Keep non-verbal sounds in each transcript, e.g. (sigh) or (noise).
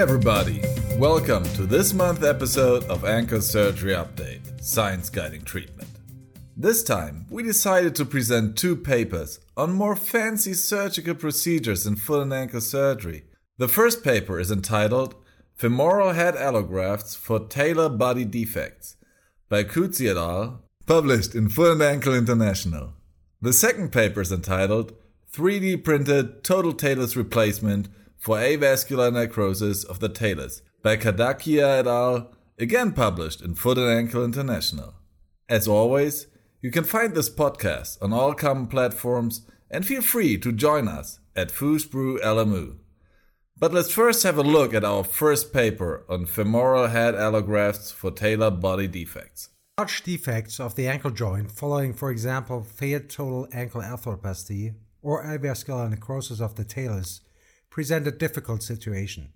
everybody! Welcome to this month's episode of Ankle Surgery Update Science Guiding Treatment. This time, we decided to present two papers on more fancy surgical procedures in foot and ankle surgery. The first paper is entitled Femoral Head Allografts for Talar Body Defects by Coetzee et al., published in Foot and Ankle International. The second paper is entitled 3D Printed Total Talus Replacement for Avascular Necrosis of the Talus by Kadakia et al., again published in Foot and Ankle International. As always, you can find this podcast on all common platforms and feel free to join us at Foosbrew LMU. But let's first have a look at our first paper on femoral head allografts for talar body defects. Large defects of the ankle joint following, for example, failed total ankle arthroplasty or avascular necrosis of the talus present a difficult situation.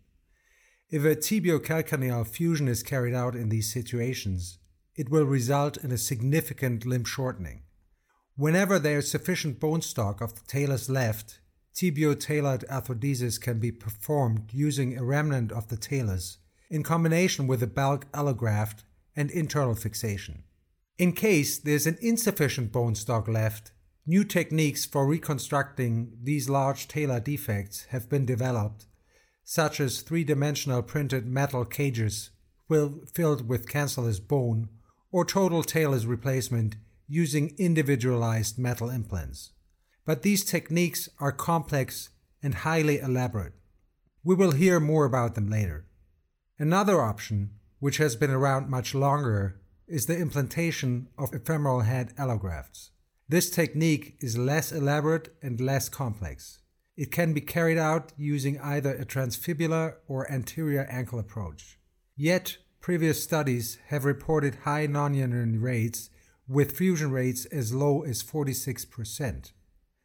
If a tibiocalcaneal fusion is carried out in these situations, it will result in a significant limb shortening. Whenever there is sufficient bone stock of the talus left, tibio-talar arthrodesis can be performed using a remnant of the talus in combination with a bulk allograft and internal fixation. In case there's an insufficient bone stock left, New techniques for reconstructing these large talar defects have been developed, such as three dimensional printed metal cages filled with cancellous bone or total talus replacement using individualized metal implants. But these techniques are complex and highly elaborate. We will hear more about them later. Another option, which has been around much longer, is the implantation of a femoral head allografts. This technique is less elaborate and less complex. It can be carried out using either a transfibular or anterior ankle approach. Yet, previous studies have reported high nonunion rates with fusion rates as low as 46%.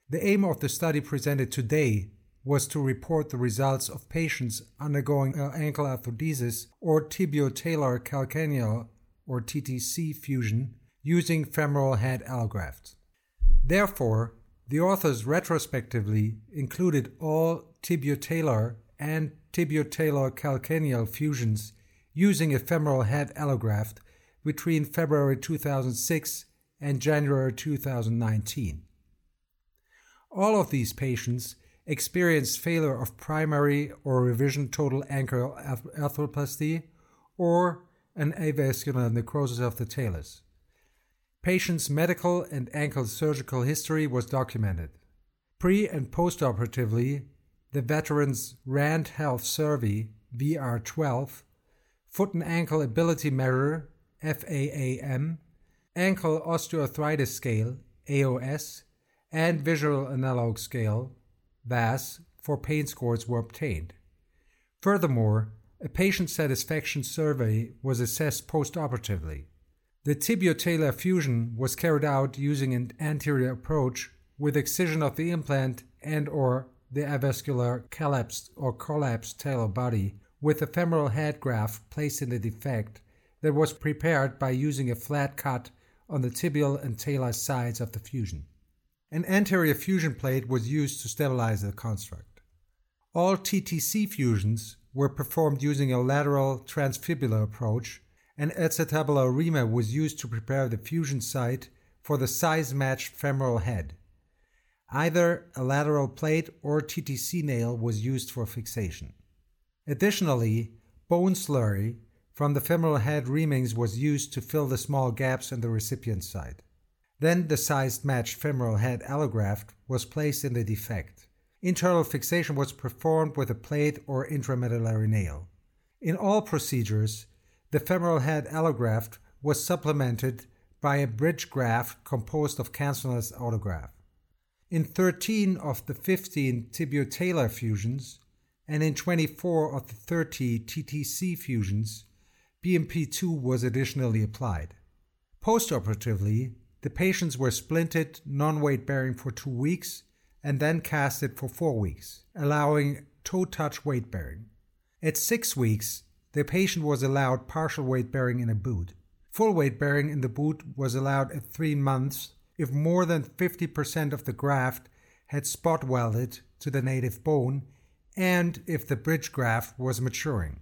The aim of the study presented today was to report the results of patients undergoing ankle arthrodesis or tibio-talar calcaneal or TTC fusion using femoral head allografts. Therefore, the authors retrospectively included all tibio-talar and tibio-talar calcaneal fusions using a femoral head allograft between February 2006 and January 2019. All of these patients experienced failure of primary or revision total ankle arthroplasty or an avascular necrosis of the talus. Patient's medical and ankle surgical history was documented. Pre and postoperatively, the Veterans Rand Health Survey VR12, Foot and Ankle Ability Measure FAAM, Ankle Osteoarthritis Scale AOS, and Visual Analog Scale VAS for pain scores were obtained. Furthermore, a patient satisfaction survey was assessed postoperatively. The tibio-talar fusion was carried out using an anterior approach with excision of the implant and or the avascular collapsed or collapsed talar body with a femoral head graft placed in the defect that was prepared by using a flat cut on the tibial and talar sides of the fusion. An anterior fusion plate was used to stabilize the construct. All TTC fusions were performed using a lateral transfibular approach and acetabular reamer was used to prepare the fusion site for the size-matched femoral head. Either a lateral plate or TTC nail was used for fixation. Additionally, bone slurry from the femoral head reamings was used to fill the small gaps in the recipient site. Then the sized matched femoral head allograft was placed in the defect. Internal fixation was performed with a plate or intramedullary nail. In all procedures, the femoral head allograft was supplemented by a bridge graft composed of cancellous autograft. In 13 of the 15 tibio-talar fusions and in 24 of the 30 TTC fusions, BMP2 was additionally applied. Postoperatively, the patients were splinted non-weight bearing for two weeks and then casted for four weeks, allowing toe touch weight bearing. At six weeks, the patient was allowed partial weight bearing in a boot. Full weight bearing in the boot was allowed at three months if more than 50% of the graft had spot welded to the native bone and if the bridge graft was maturing.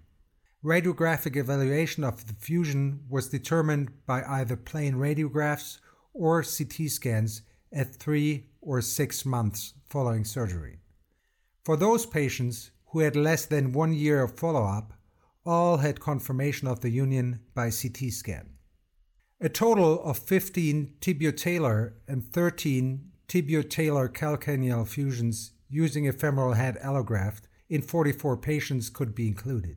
Radiographic evaluation of the fusion was determined by either plain radiographs or CT scans at three or six months following surgery. For those patients who had less than one year of follow up, all had confirmation of the union by CT scan. A total of 15 tibiotalar and 13 tibiotalar calcaneal fusions using a femoral head allograft in 44 patients could be included.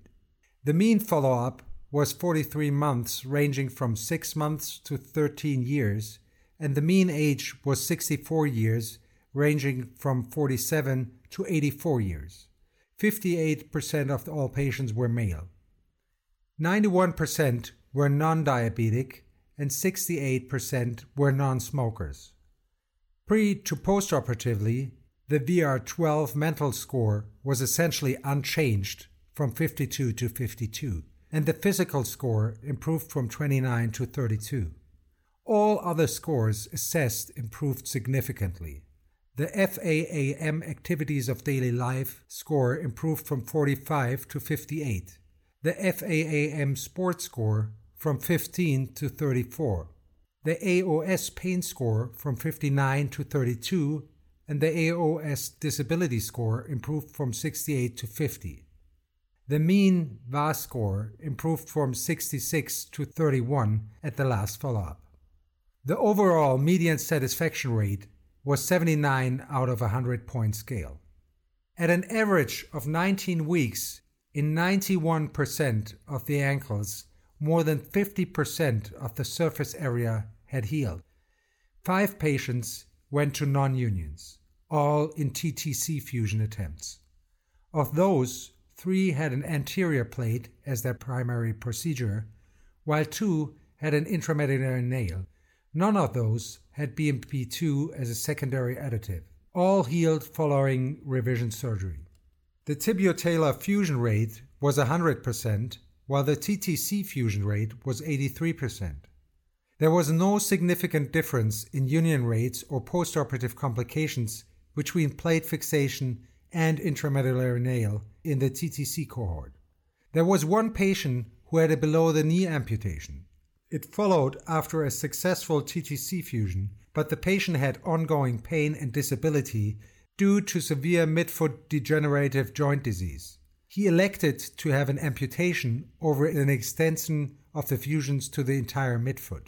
The mean follow up was 43 months, ranging from 6 months to 13 years, and the mean age was 64 years, ranging from 47 to 84 years. 58% of all patients were male. 91% were non diabetic, and 68% were non smokers. Pre to post operatively, the VR12 mental score was essentially unchanged from 52 to 52, and the physical score improved from 29 to 32. All other scores assessed improved significantly. The FAAM Activities of Daily Life score improved from 45 to 58. The FAAM Sport score from 15 to 34. The AOS Pain score from 59 to 32 and the AOS disability score improved from 68 to 50. The mean VAS score improved from 66 to 31 at the last follow up. The overall median satisfaction rate was 79 out of a 100 point scale. At an average of 19 weeks, in 91% of the ankles, more than 50% of the surface area had healed. Five patients went to non unions all in TTC fusion attempts. Of those, three had an anterior plate as their primary procedure, while two had an intramedullary nail. None of those had BMP2 as a secondary additive. All healed following revision surgery. The tibiotalar fusion rate was 100%, while the TTC fusion rate was 83%. There was no significant difference in union rates or postoperative complications between plate fixation and intramedullary nail in the TTC cohort. There was one patient who had a below the knee amputation. It followed after a successful TTC fusion, but the patient had ongoing pain and disability due to severe midfoot degenerative joint disease. He elected to have an amputation over an extension of the fusions to the entire midfoot.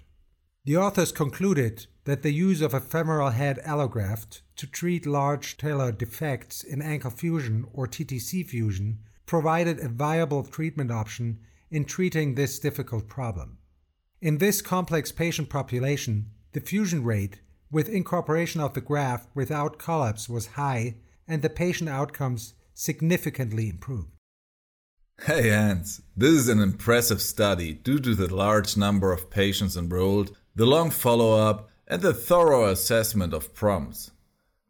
The authors concluded that the use of a femoral head allograft to treat large talar defects in ankle fusion or TTC fusion provided a viable treatment option in treating this difficult problem. In this complex patient population, the fusion rate with incorporation of the graft without collapse was high and the patient outcomes significantly improved. Hey Hans, this is an impressive study due to the large number of patients enrolled, the long follow up, and the thorough assessment of PROMs.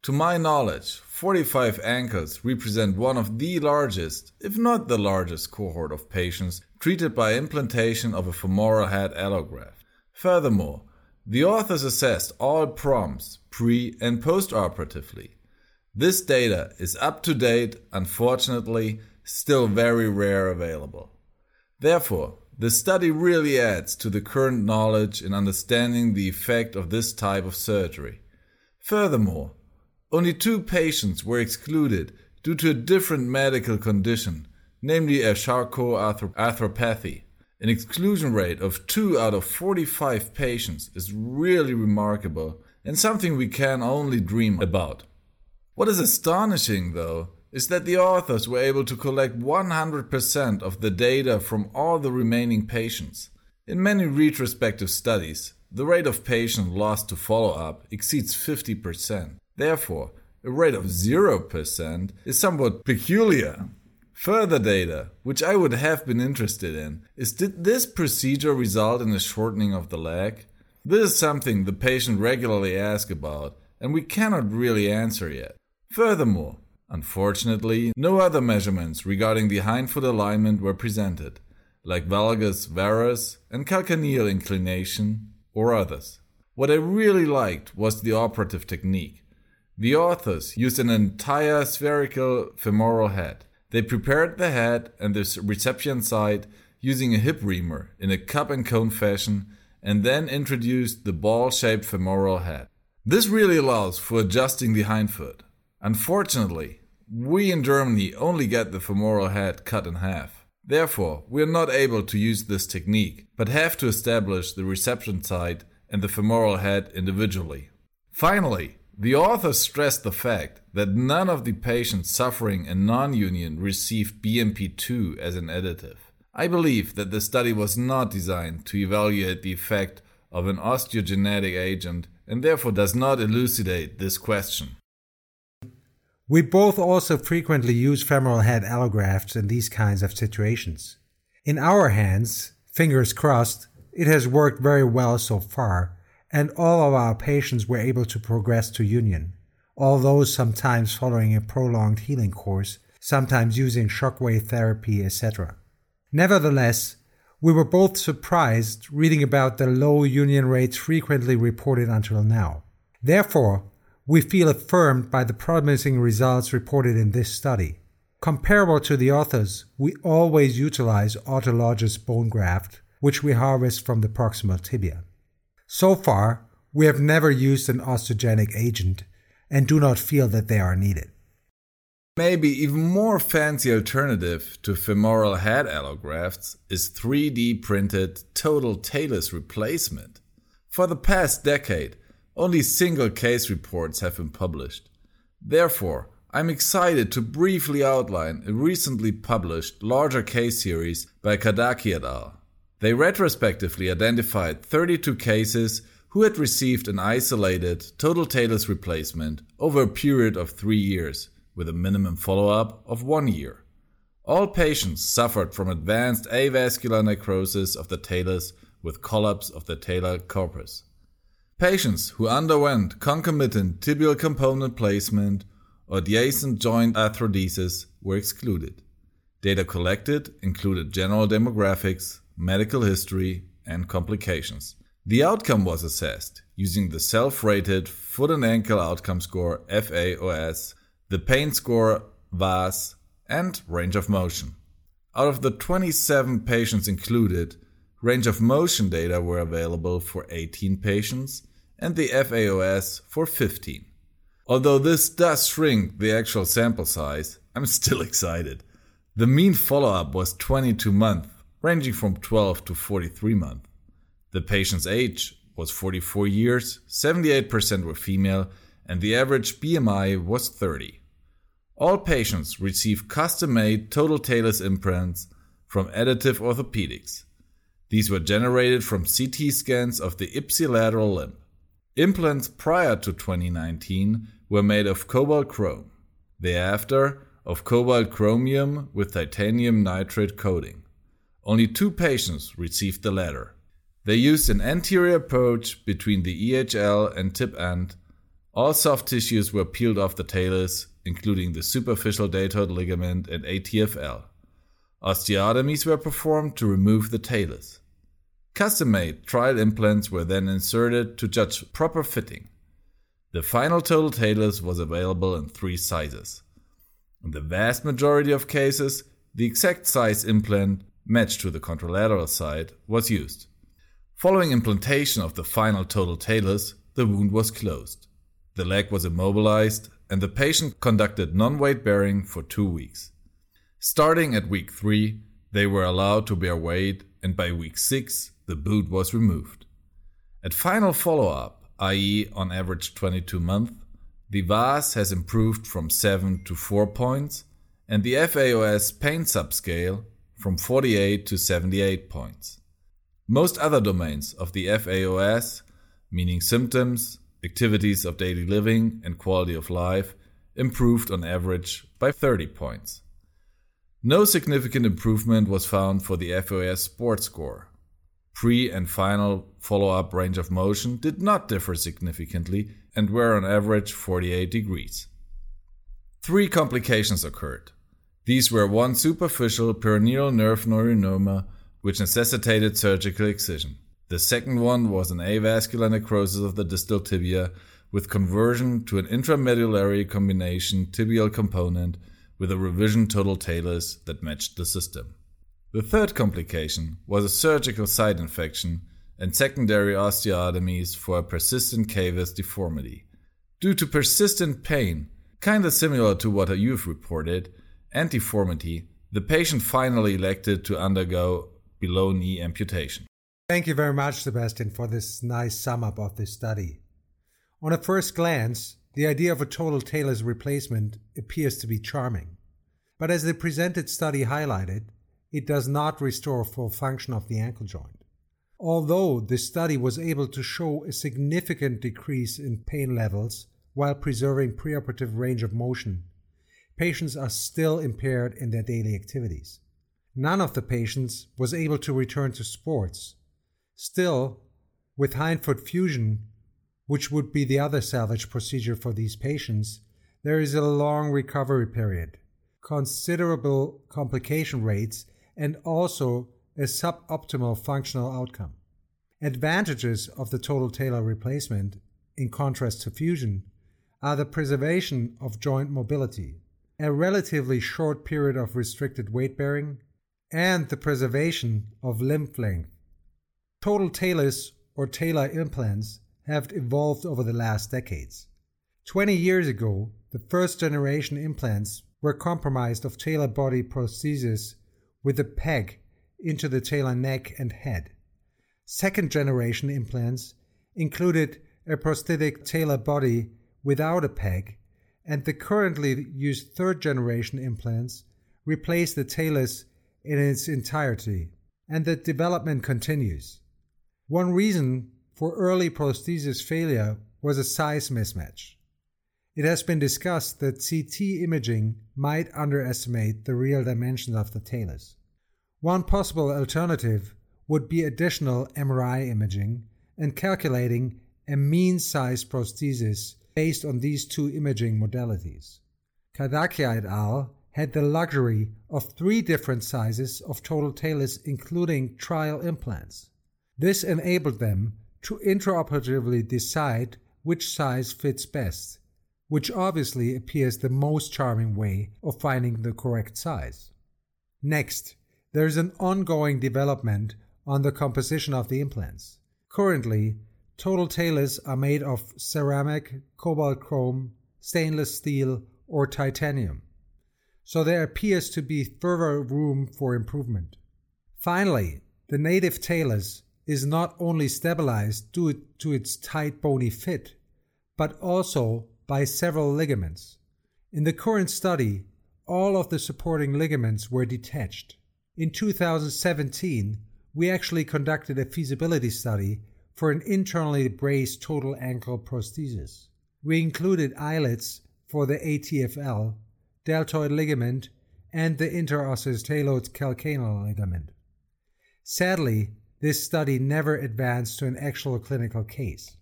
To my knowledge, 45 ankles represent one of the largest, if not the largest, cohort of patients treated by implantation of a femoral head allograft. Furthermore, the authors assessed all PROMs pre and post-operatively. This data is up to date, unfortunately, still very rare available. Therefore, the study really adds to the current knowledge in understanding the effect of this type of surgery. Furthermore, only two patients were excluded due to a different medical condition, namely a Charcot arthropathy. An exclusion rate of 2 out of 45 patients is really remarkable and something we can only dream about. What is astonishing, though, is that the authors were able to collect 100% of the data from all the remaining patients. In many retrospective studies, the rate of patient lost to follow up exceeds 50%. Therefore, a rate of 0% is somewhat peculiar. Further data, which I would have been interested in, is did this procedure result in a shortening of the leg? This is something the patient regularly asks about, and we cannot really answer yet. Furthermore, Unfortunately, no other measurements regarding the hindfoot alignment were presented, like valgus varus and calcaneal inclination or others. What I really liked was the operative technique. The authors used an entire spherical femoral head, They prepared the head and the reception side using a hip reamer in a cup and cone fashion and then introduced the ball shaped femoral head. This really allows for adjusting the hindfoot. Unfortunately, we in Germany only get the femoral head cut in half. Therefore, we are not able to use this technique, but have to establish the reception site and the femoral head individually. Finally, the authors stressed the fact that none of the patients suffering a non union received BMP2 as an additive. I believe that the study was not designed to evaluate the effect of an osteogenetic agent and therefore does not elucidate this question. We both also frequently use femoral head allografts in these kinds of situations. In our hands, fingers crossed, it has worked very well so far, and all of our patients were able to progress to union, although sometimes following a prolonged healing course, sometimes using shockwave therapy, etc. Nevertheless, we were both surprised reading about the low union rates frequently reported until now. Therefore, we feel affirmed by the promising results reported in this study. Comparable to the authors, we always utilize autologous bone graft, which we harvest from the proximal tibia. So far, we have never used an osteogenic agent and do not feel that they are needed. Maybe even more fancy alternative to femoral head allografts is 3D printed total talus replacement. For the past decade, only single case reports have been published. Therefore, I'm excited to briefly outline a recently published larger case series by Kadakia et al. They retrospectively identified 32 cases who had received an isolated total talus replacement over a period of three years, with a minimum follow up of one year. All patients suffered from advanced avascular necrosis of the talus with collapse of the talar corpus. Patients who underwent concomitant tibial component placement or adjacent joint arthrodesis were excluded. Data collected included general demographics, medical history, and complications. The outcome was assessed using the self rated foot and ankle outcome score FAOS, the pain score VAS, and range of motion. Out of the 27 patients included, range of motion data were available for 18 patients and the FAOS for 15. Although this does shrink the actual sample size, I'm still (laughs) excited. The mean follow up was 22 months, ranging from 12 to 43 months. The patient's age was 44 years, 78% were female, and the average BMI was 30. All patients received custom made total talus implants from Additive Orthopedics. These were generated from CT scans of the ipsilateral limb. Implants prior to 2019 were made of cobalt chrome, thereafter of cobalt chromium with titanium nitride coating. Only two patients received the latter. They used an anterior approach between the EHL and tip end. All soft tissues were peeled off the talus, including the superficial deltoid ligament and ATFL. Osteotomies were performed to remove the talus. Custom made trial implants were then inserted to judge proper fitting. The final total talus was available in three sizes. In the vast majority of cases, the exact size implant, matched to the contralateral side, was used. Following implantation of the final total talus, the wound was closed. The leg was immobilized, and the patient conducted non weight bearing for two weeks. Starting at week 3, they were allowed to bear weight, and by week 6, the boot was removed. At final follow up, i.e., on average 22 months, the VAS has improved from 7 to 4 points, and the FAOS pain subscale from 48 to 78 points. Most other domains of the FAOS, meaning symptoms, activities of daily living, and quality of life, improved on average by 30 points. No significant improvement was found for the FAOS sport score, pre and final follow up range of motion did not differ significantly and were on average 48 degrees. Three complications occurred. These were one superficial peroneal nerve neurinoma, which necessitated surgical excision. The second one was an avascular necrosis of the distal tibia with conversion to an intramedullary combination tibial component with a revision total talus that matched the system. The third complication was a surgical site infection and secondary osteotomies for a persistent cavus deformity. Due to persistent pain, kinda similar to what you've reported, and deformity, the patient finally elected to undergo below knee amputation. Thank you very much, Sebastian, for this nice sum up of this study. On a first glance, the idea of a total talus replacement appears to be charming. But as the presented study highlighted, it does not restore full function of the ankle joint. Although the study was able to show a significant decrease in pain levels while preserving preoperative range of motion, patients are still impaired in their daily activities. None of the patients was able to return to sports. Still, with hindfoot fusion, which would be the other salvage procedure for these patients, there is a long recovery period, considerable complication rates, and also a suboptimal functional outcome. Advantages of the total talus replacement, in contrast to fusion, are the preservation of joint mobility, a relatively short period of restricted weight bearing, and the preservation of limb length. Total talus or talar implants have evolved over the last decades. 20 years ago, the first generation implants were compromised of talar body prosthesis with a peg into the talar neck and head. Second generation implants included a prosthetic talar body without a peg, and the currently used third generation implants replace the talus in its entirety, and the development continues. One reason for early prosthesis failure was a size mismatch. It has been discussed that CT imaging might underestimate the real dimensions of the talus. One possible alternative would be additional MRI imaging and calculating a mean size prosthesis based on these two imaging modalities. Kadakia et al. had the luxury of three different sizes of total talus, including trial implants. This enabled them to intraoperatively decide which size fits best, which obviously appears the most charming way of finding the correct size. Next, there is an ongoing development on the composition of the implants. Currently, total talus are made of ceramic, cobalt chrome, stainless steel, or titanium. So there appears to be further room for improvement. Finally, the native talus is not only stabilized due to its tight bony fit, but also by several ligaments. In the current study, all of the supporting ligaments were detached. In 2017, we actually conducted a feasibility study for an internally braced total ankle prosthesis. We included eyelets for the ATFL, deltoid ligament, and the interosseous talus calcaneal ligament. Sadly, this study never advanced to an actual clinical case.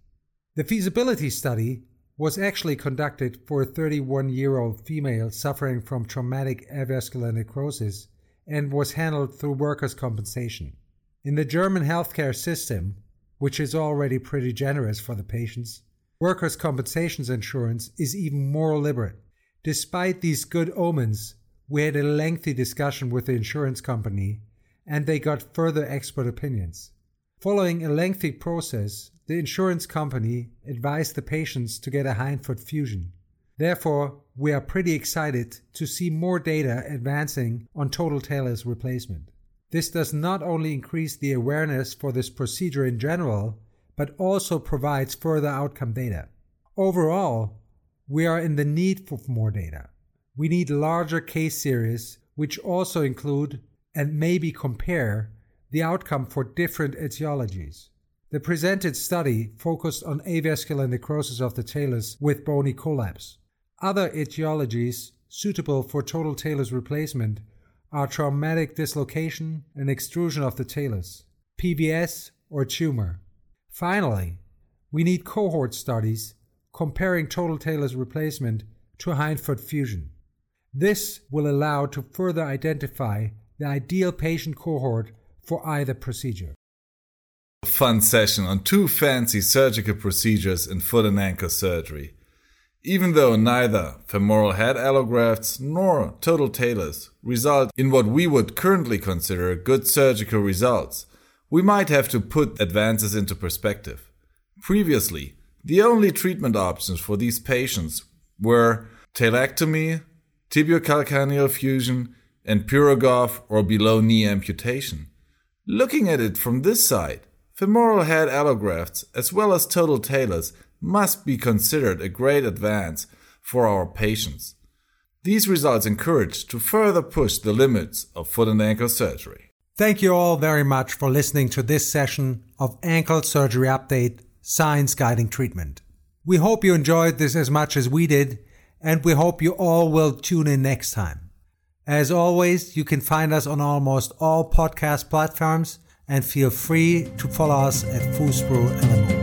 The feasibility study was actually conducted for a 31 year old female suffering from traumatic avascular necrosis and was handled through workers' compensation. In the German healthcare system, which is already pretty generous for the patients, workers' compensation insurance is even more liberal. Despite these good omens, we had a lengthy discussion with the insurance company and they got further expert opinions. Following a lengthy process, the insurance company advised the patients to get a hindfoot fusion. Therefore, we are pretty excited to see more data advancing on total talus replacement. This does not only increase the awareness for this procedure in general, but also provides further outcome data. Overall, we are in the need for more data. We need larger case series, which also include and maybe compare the outcome for different etiologies. The presented study focused on avascular necrosis of the talus with bony collapse. Other etiologies suitable for total talus replacement are traumatic dislocation and extrusion of the talus, PVS, or tumor. Finally, we need cohort studies comparing total talus replacement to hindfoot fusion. This will allow to further identify the ideal patient cohort for either procedure. Fun session on two fancy surgical procedures in foot and ankle surgery. Even though neither femoral head allografts nor total talus result in what we would currently consider good surgical results, we might have to put advances into perspective. Previously, the only treatment options for these patients were talectomy, tibiocalcaneal fusion, and Pirogoff or below knee amputation. Looking at it from this side, femoral head allografts as well as total talus must be considered a great advance for our patients. These results encourage to further push the limits of foot and ankle surgery. Thank you all very much for listening to this session of Ankle Surgery Update Science Guiding Treatment. We hope you enjoyed this as much as we did, and we hope you all will tune in next time. As always, you can find us on almost all podcast platforms and feel free to follow us at the Moon.